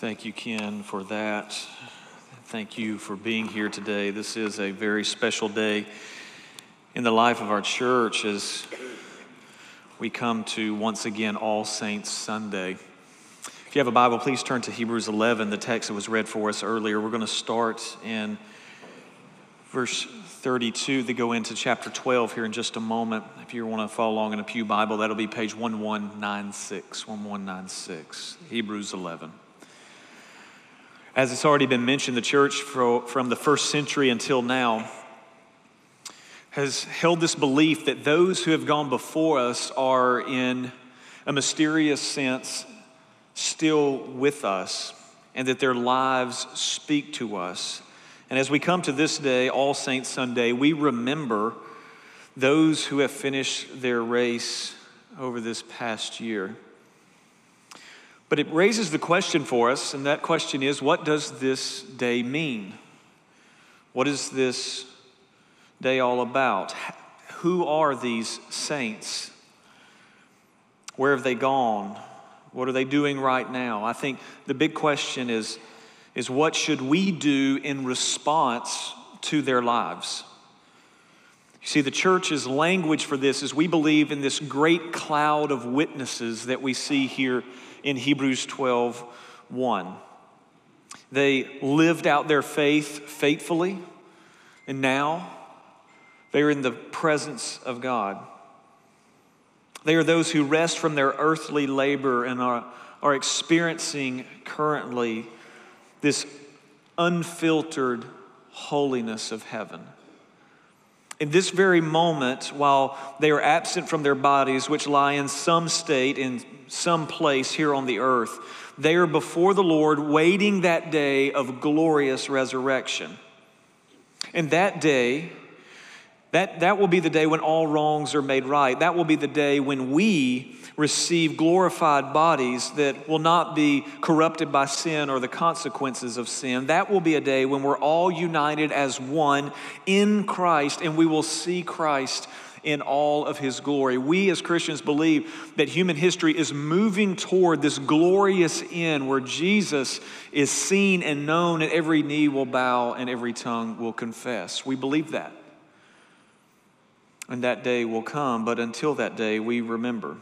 Thank you, Ken, for that. Thank you for being here today. This is a very special day in the life of our church as we come to once again All Saints Sunday. If you have a Bible, please turn to Hebrews 11, the text that was read for us earlier. We're going to start in verse 32 to go into chapter 12 here in just a moment. If you want to follow along in a Pew Bible, that'll be page 1196. 1196, Hebrews 11. As it's already been mentioned, the church from the first century until now has held this belief that those who have gone before us are, in a mysterious sense, still with us, and that their lives speak to us and as we come to this day, All Saints Sunday, we remember those who have finished their race over this past year. But it raises the question for us, and that question is what does this day mean? What is this day all about? Who are these saints? Where have they gone? What are they doing right now? I think the big question is is what should we do in response to their lives? You see, the church's language for this is we believe in this great cloud of witnesses that we see here in Hebrews 12 1. They lived out their faith faithfully, and now they are in the presence of God. They are those who rest from their earthly labor and are, are experiencing currently this unfiltered holiness of heaven. In this very moment, while they are absent from their bodies, which lie in some state, in some place here on the earth, they are before the Lord, waiting that day of glorious resurrection. And that day, that, that will be the day when all wrongs are made right. That will be the day when we receive glorified bodies that will not be corrupted by sin or the consequences of sin. That will be a day when we're all united as one in Christ and we will see Christ in all of his glory. We as Christians believe that human history is moving toward this glorious end where Jesus is seen and known, and every knee will bow and every tongue will confess. We believe that. And that day will come, but until that day, we remember.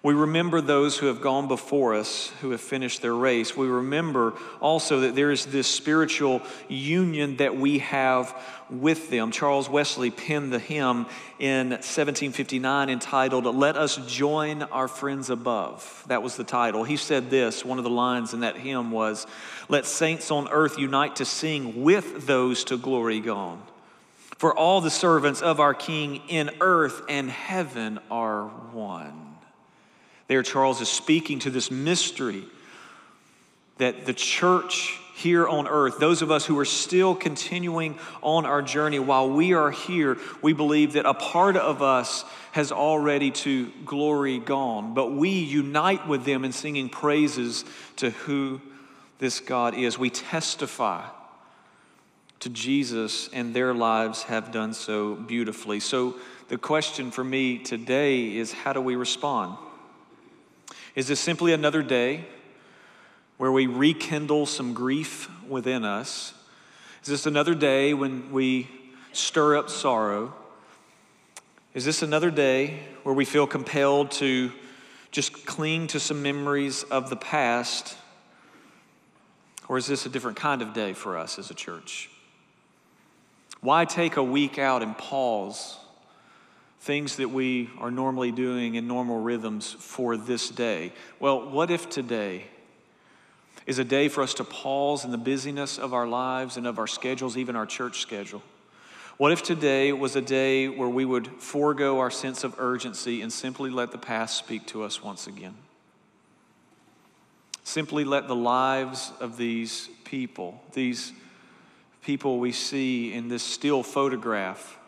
We remember those who have gone before us, who have finished their race. We remember also that there is this spiritual union that we have with them. Charles Wesley penned the hymn in 1759 entitled, Let Us Join Our Friends Above. That was the title. He said this one of the lines in that hymn was, Let saints on earth unite to sing with those to glory gone. For all the servants of our King in earth and heaven are one. There, Charles is speaking to this mystery that the church here on earth, those of us who are still continuing on our journey while we are here, we believe that a part of us has already to glory gone. But we unite with them in singing praises to who this God is. We testify to Jesus, and their lives have done so beautifully. So, the question for me today is how do we respond? Is this simply another day where we rekindle some grief within us? Is this another day when we stir up sorrow? Is this another day where we feel compelled to just cling to some memories of the past? Or is this a different kind of day for us as a church? Why take a week out and pause things that we are normally doing in normal rhythms for this day. Well, what if today is a day for us to pause in the busyness of our lives and of our schedules, even our church schedule? What if today was a day where we would forego our sense of urgency and simply let the past speak to us once again? Simply let the lives of these people, these people we see in this still photograph,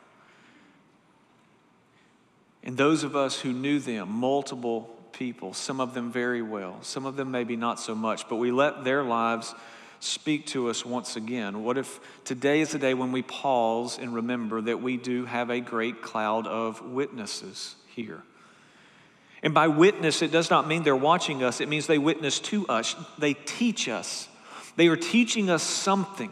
and those of us who knew them, multiple people, some of them very well, some of them maybe not so much, but we let their lives speak to us once again. What if today is the day when we pause and remember that we do have a great cloud of witnesses here? And by witness, it does not mean they're watching us, it means they witness to us. They teach us. They are teaching us something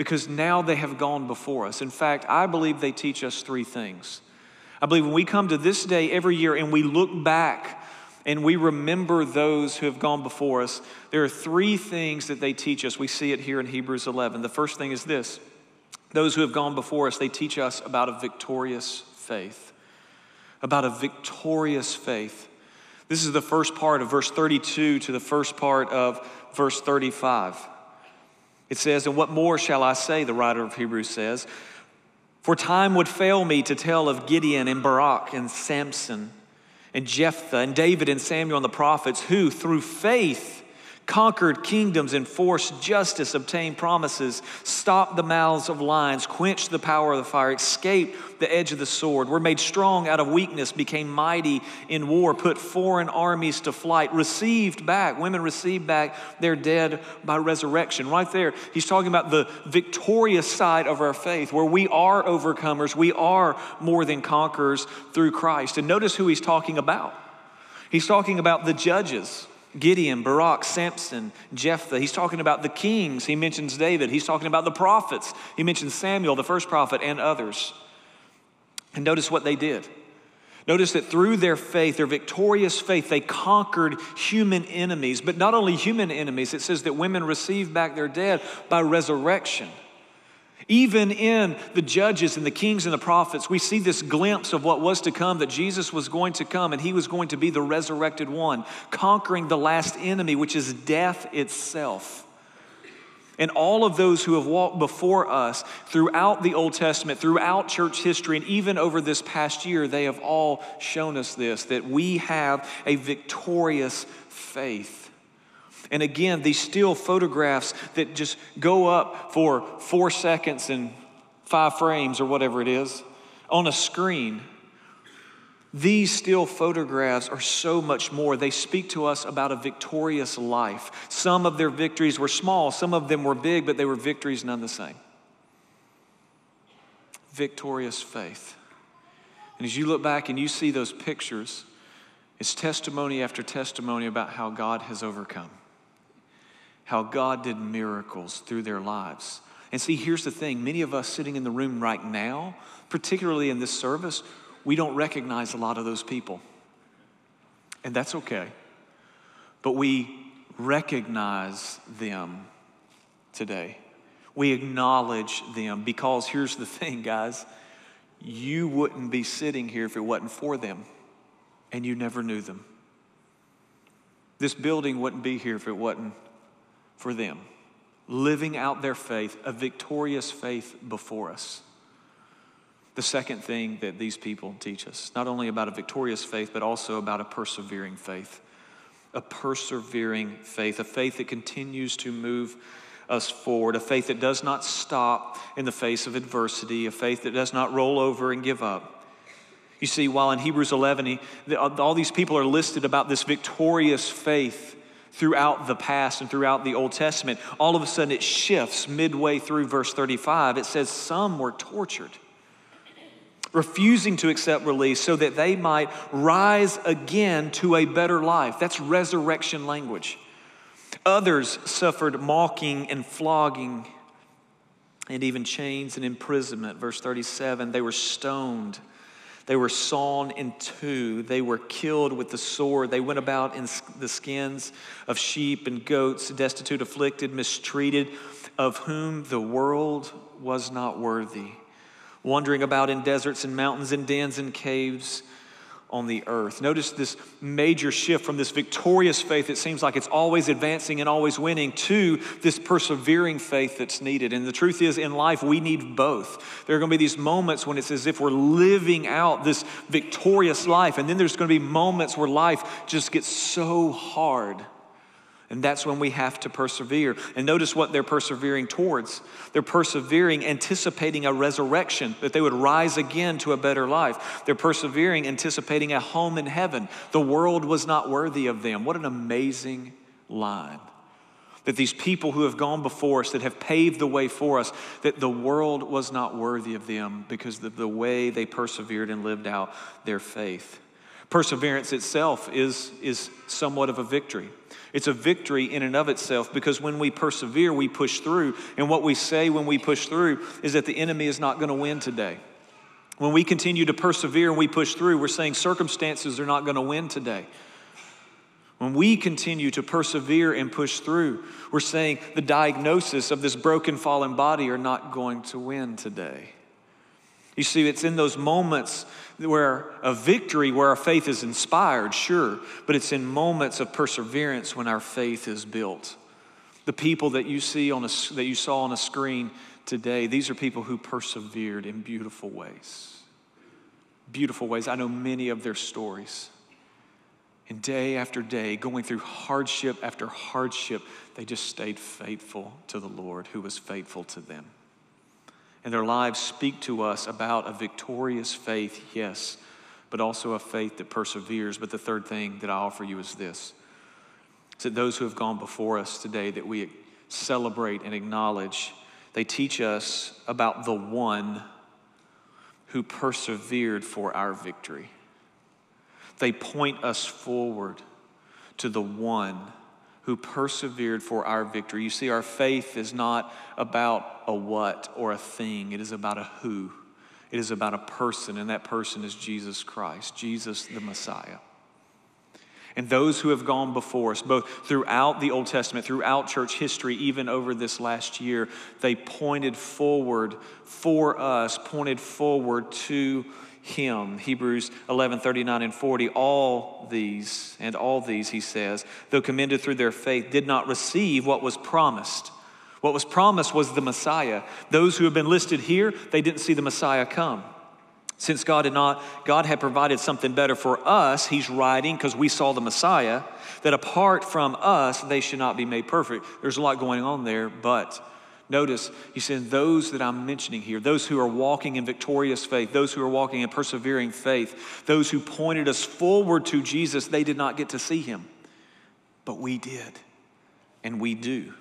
because now they have gone before us. In fact, I believe they teach us three things. I believe when we come to this day every year and we look back and we remember those who have gone before us, there are three things that they teach us. We see it here in Hebrews 11. The first thing is this those who have gone before us, they teach us about a victorious faith. About a victorious faith. This is the first part of verse 32 to the first part of verse 35. It says, And what more shall I say, the writer of Hebrews says? For time would fail me to tell of Gideon and Barak and Samson and Jephthah and David and Samuel and the prophets who, through faith, conquered kingdoms, enforced justice, obtained promises, stopped the mouths of lions, quenched the power of the fire, escaped the edge of the sword, were made strong out of weakness, became mighty in war, put foreign armies to flight, received back, women received back their dead by resurrection. Right there, he's talking about the victorious side of our faith, where we are overcomers, we are more than conquerors through Christ. And notice who he's talking about. He's talking about the judges. Gideon, Barak, Samson, Jephthah. He's talking about the kings. He mentions David. He's talking about the prophets. He mentions Samuel, the first prophet, and others. And notice what they did. Notice that through their faith, their victorious faith, they conquered human enemies. But not only human enemies, it says that women received back their dead by resurrection. Even in the judges and the kings and the prophets, we see this glimpse of what was to come that Jesus was going to come and he was going to be the resurrected one, conquering the last enemy, which is death itself. And all of those who have walked before us throughout the Old Testament, throughout church history, and even over this past year, they have all shown us this that we have a victorious faith. And again, these still photographs that just go up for four seconds and five frames or whatever it is on a screen. These still photographs are so much more. They speak to us about a victorious life. Some of their victories were small, some of them were big, but they were victories none the same. Victorious faith. And as you look back and you see those pictures, it's testimony after testimony about how God has overcome how God did miracles through their lives. And see, here's the thing many of us sitting in the room right now, particularly in this service, we don't recognize a lot of those people. And that's okay. But we recognize them today. We acknowledge them because here's the thing, guys you wouldn't be sitting here if it wasn't for them, and you never knew them. This building wouldn't be here if it wasn't for them, living out their faith, a victorious faith before us. The second thing that these people teach us, not only about a victorious faith, but also about a persevering faith. A persevering faith, a faith that continues to move us forward, a faith that does not stop in the face of adversity, a faith that does not roll over and give up. You see, while in Hebrews 11, he, all these people are listed about this victorious faith throughout the past and throughout the Old Testament. All of a sudden, it shifts midway through verse 35. It says, Some were tortured, refusing to accept release so that they might rise again to a better life. That's resurrection language. Others suffered mocking and flogging and even chains and imprisonment. Verse 37 they were stoned they were sawn in two. They were killed with the sword. They went about in the skins of sheep and goats, destitute, afflicted, mistreated, of whom the world was not worthy, wandering about in deserts and mountains and dens and caves on the earth. Notice this major shift from this victorious faith, it seems like it's always advancing and always winning, to this persevering faith that's needed. And the truth is, in life, we need both. There are going to be these moments when it's as if we're living out this victorious life, and then there's going to be moments where life just gets so hard and that's when we have to persevere. And notice what they're persevering towards. They're persevering, anticipating a resurrection, that they would rise again to a better life. They're persevering, anticipating a home in heaven. The world was not worthy of them. What an amazing line. That these people who have gone before us, that have paved the way for us, that the world was not worthy of them because of the way they persevered and lived out their faith. Perseverance itself is, is somewhat of a victory. It's a victory in and of itself because when we persevere, we push through. And what we say when we push through is that the enemy is not going to win today. When we continue to persevere and we push through, we're saying circumstances are not going to win today. When we continue to persevere and push through, we're saying the diagnosis of this broken, fallen body are not going to win today. You see, it's in those moments where a victory, where our faith is inspired, sure, but it's in moments of perseverance when our faith is built. The people that you see on a, that you saw on a screen today, these are people who persevered in beautiful ways. Beautiful ways. I know many of their stories. And day after day, going through hardship after hardship, they just stayed faithful to the Lord who was faithful to them. And their lives speak to us about a victorious faith, yes, but also a faith that perseveres. But the third thing that I offer you is this is that those who have gone before us today that we celebrate and acknowledge, they teach us about the one who persevered for our victory. They point us forward to the one who persevered for our victory. You see, our faith is not about a what or a thing, it is about a who. It is about a person, and that person is Jesus Christ, Jesus the Messiah. And those who have gone before us, both throughout the Old Testament, throughout church history, even over this last year, they pointed forward for us, pointed forward to him. Hebrews 11, 39 and 40. All these, and all these, he says, though commended through their faith, did not receive what was promised. What was promised was the Messiah. Those who have been listed here, they didn't see the Messiah come. Since God had not, God had provided something better for us, he's writing, because we saw the Messiah, that apart from us, they should not be made perfect. There's a lot going on there, but Notice, he said, those that I'm mentioning here, those who are walking in victorious faith, those who are walking in persevering faith, those who pointed us forward to Jesus, they did not get to see him. But we did, and we do.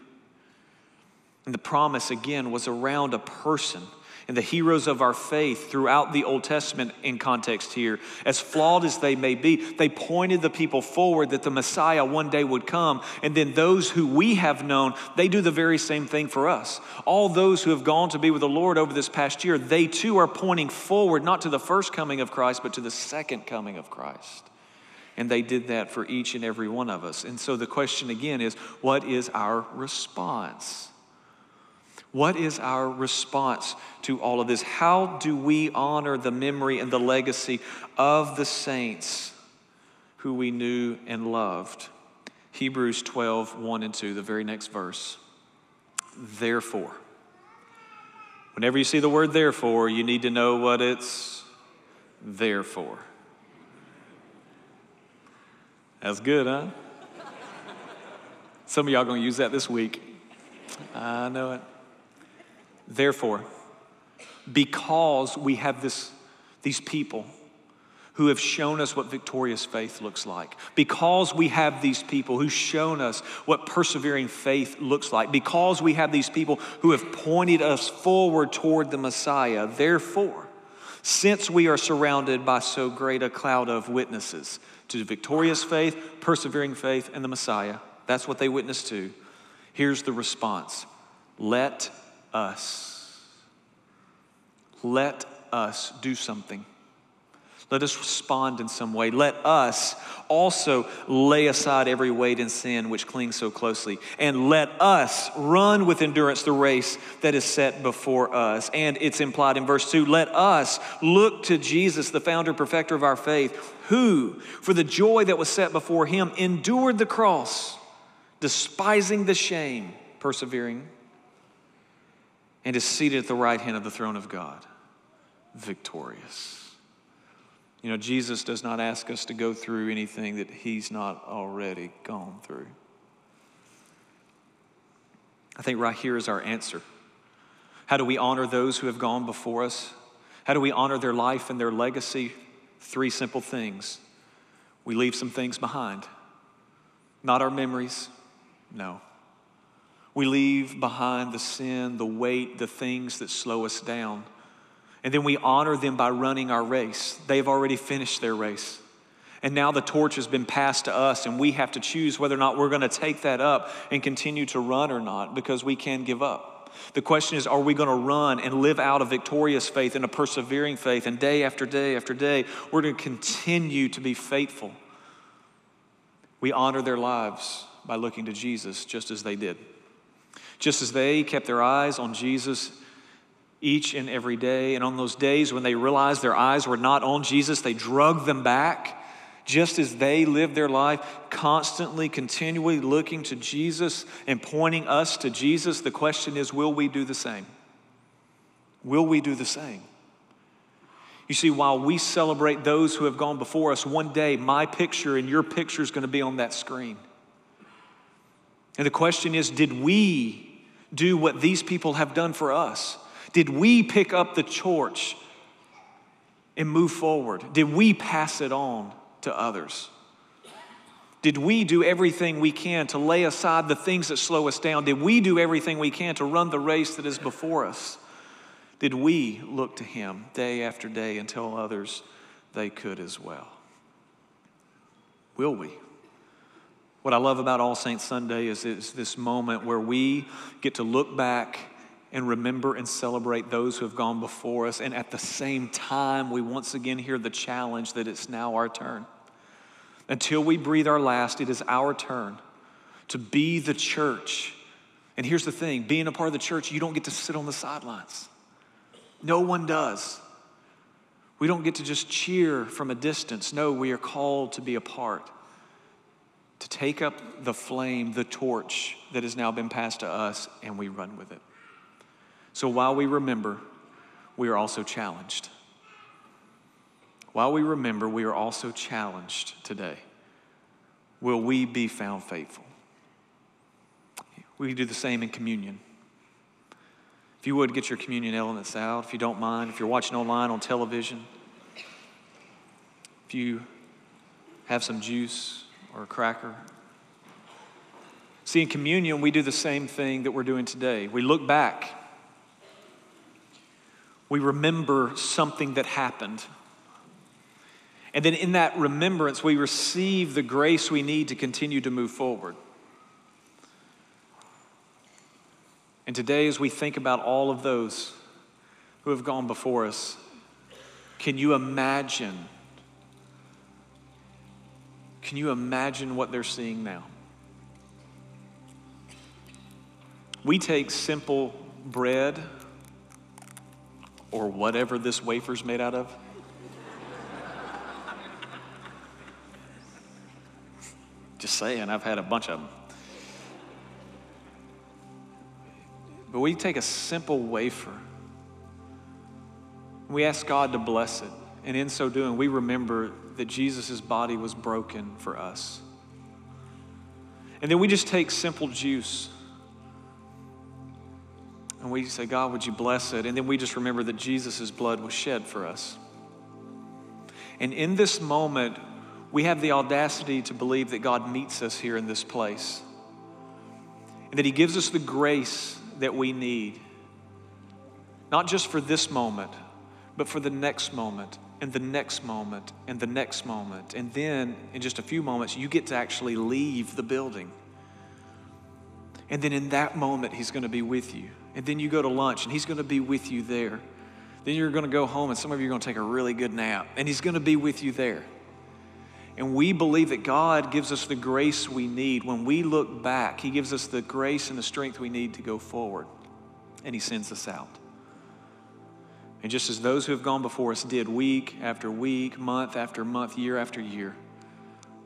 And the promise, again, was around a person and the heroes of our faith throughout the Old Testament in context here, as flawed as they may be, they pointed the people forward that the Messiah one day would come. And then those who we have known, they do the very same thing for us. All those who have gone to be with the Lord over this past year, they too are pointing forward, not to the first coming of Christ, but to the second coming of Christ. And they did that for each and every one of us. And so the question again is what is our response? What is our response to all of this? How do we honor the memory and the legacy of the saints who we knew and loved? Hebrews 12, 1 and 2, the very next verse. Therefore, whenever you see the word therefore, you need to know what it's there for. That's good, huh? Some of y'all gonna use that this week. I know it. Therefore, because we have this, these people who have shown us what victorious faith looks like, because we have these people who've shown us what persevering faith looks like, because we have these people who have pointed us forward toward the Messiah, therefore, since we are surrounded by so great a cloud of witnesses to victorious faith, persevering faith, and the Messiah, that's what they witness to. Here's the response let us. Let us do something. Let us respond in some way. Let us also lay aside every weight and sin which clings so closely. And let us run with endurance the race that is set before us. And it's implied in verse 2 let us look to Jesus, the founder and perfecter of our faith, who, for the joy that was set before him, endured the cross, despising the shame, persevering and is seated at the right hand of the throne of God, victorious. You know, Jesus does not ask us to go through anything that he's not already gone through. I think right here is our answer. How do we honor those who have gone before us? How do we honor their life and their legacy? Three simple things. We leave some things behind. Not our memories, no. We leave behind the sin, the weight, the things that slow us down. And then we honor them by running our race. They've already finished their race. And now the torch has been passed to us, and we have to choose whether or not we're going to take that up and continue to run or not because we can give up. The question is are we going to run and live out a victorious faith and a persevering faith? And day after day after day, we're going to continue to be faithful. We honor their lives by looking to Jesus just as they did. Just as they kept their eyes on Jesus each and every day. And on those days when they realized their eyes were not on Jesus, they drug them back. Just as they lived their life constantly, continually looking to Jesus and pointing us to Jesus, the question is will we do the same? Will we do the same? You see, while we celebrate those who have gone before us, one day my picture and your picture is going to be on that screen. And the question is did we do what these people have done for us? Did we pick up the torch and move forward? Did we pass it on to others? Did we do everything we can to lay aside the things that slow us down? Did we do everything we can to run the race that is before us? Did we look to Him day after day and tell others they could as well? Will we? What I love about All Saints Sunday is, is this moment where we get to look back and remember and celebrate those who have gone before us. And at the same time, we once again hear the challenge that it's now our turn. Until we breathe our last, it is our turn to be the church. And here's the thing being a part of the church, you don't get to sit on the sidelines. No one does. We don't get to just cheer from a distance. No, we are called to be a part, to take up the flame, the torch that has now been passed to us, and we run with it. So while we remember, we are also challenged. While we remember, we are also challenged today. Will we be found faithful? We do the same in communion. If you would, get your communion elements out, if you don't mind. If you're watching online on television, if you have some juice or a cracker. See, in communion, we do the same thing that we're doing today. We look back we remember something that happened. And then in that remembrance, we receive the grace we need to continue to move forward. And today, as we think about all of those who have gone before us, can you imagine? Can you imagine what they're seeing now? We take simple bread or whatever this wafer's made out of? Just saying, I've had a bunch of them. But we take a simple wafer. We ask God to bless it. And in so doing, we remember that Jesus' body was broken for us. And then we just take simple juice and we say, God, would you bless it? And then we just remember that Jesus' blood was shed for us. And in this moment, we have the audacity to believe that God meets us here in this place. And that He gives us the grace that we need, not just for this moment, but for the next moment, and the next moment, and the next moment. And then, in just a few moments, you get to actually leave the building. And then in that moment, He's going to be with you. And then you go to lunch, and He's going to be with you there. Then you're going to go home, and some of you are going to take a really good nap, and He's going to be with you there. And we believe that God gives us the grace we need. When we look back, He gives us the grace and the strength we need to go forward, and He sends us out. And just as those who have gone before us did week after week, month after month, year after year,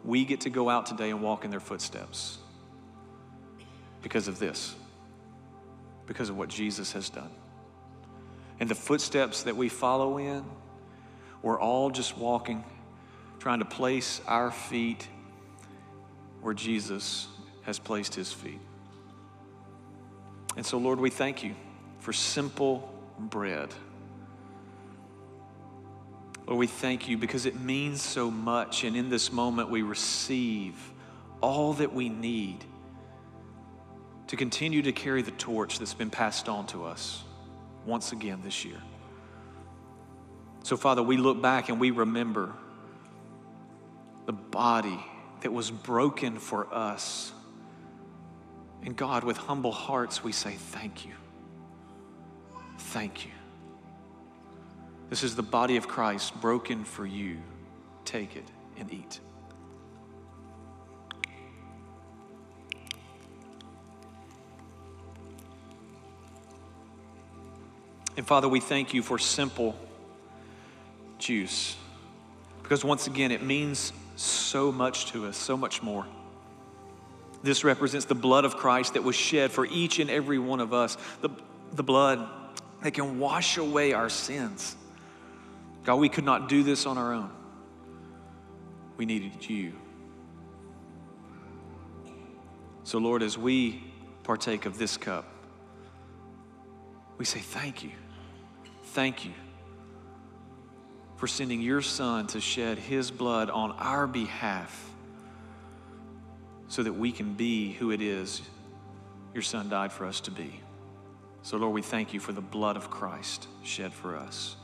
we get to go out today and walk in their footsteps because of this, because of what Jesus has done. And the footsteps that we follow in, we're all just walking, trying to place our feet where Jesus has placed his feet. And so, Lord, we thank you for simple bread. Lord, we thank you because it means so much. And in this moment, we receive all that we need to continue to carry the torch that's been passed on to us once again this year. So, Father, we look back and we remember the body that was broken for us. And God, with humble hearts, we say, Thank you. Thank you. This is the body of Christ broken for you. Take it and eat. And Father, we thank you for simple juice because once again, it means so much to us, so much more. This represents the blood of Christ that was shed for each and every one of us, the, the blood that can wash away our sins. God, we could not do this on our own. We needed you. So, Lord, as we partake of this cup, we say thank you. Thank you for sending your Son to shed his blood on our behalf so that we can be who it is your Son died for us to be. So, Lord, we thank you for the blood of Christ shed for us.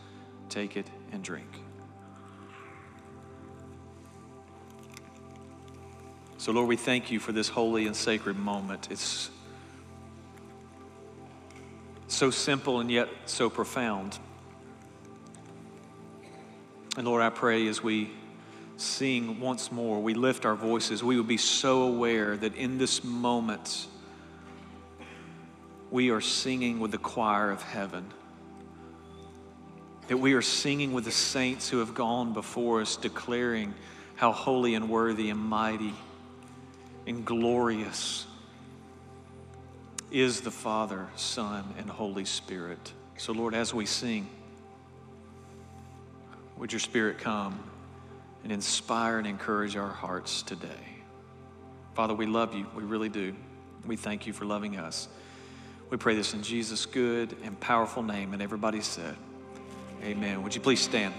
Take it and drink. So, Lord, we thank you for this holy and sacred moment. It's so simple and yet so profound. And Lord, I pray as we sing once more, we lift our voices, we will be so aware that in this moment, we are singing with the choir of heaven. That we are singing with the saints who have gone before us, declaring how holy and worthy and mighty and glorious is the Father, Son, and Holy Spirit. So, Lord, as we sing, would your Spirit come and inspire and encourage our hearts today? Father, we love you. We really do. We thank you for loving us. We pray this in Jesus' good and powerful name. And everybody said, Amen. Would you please stand?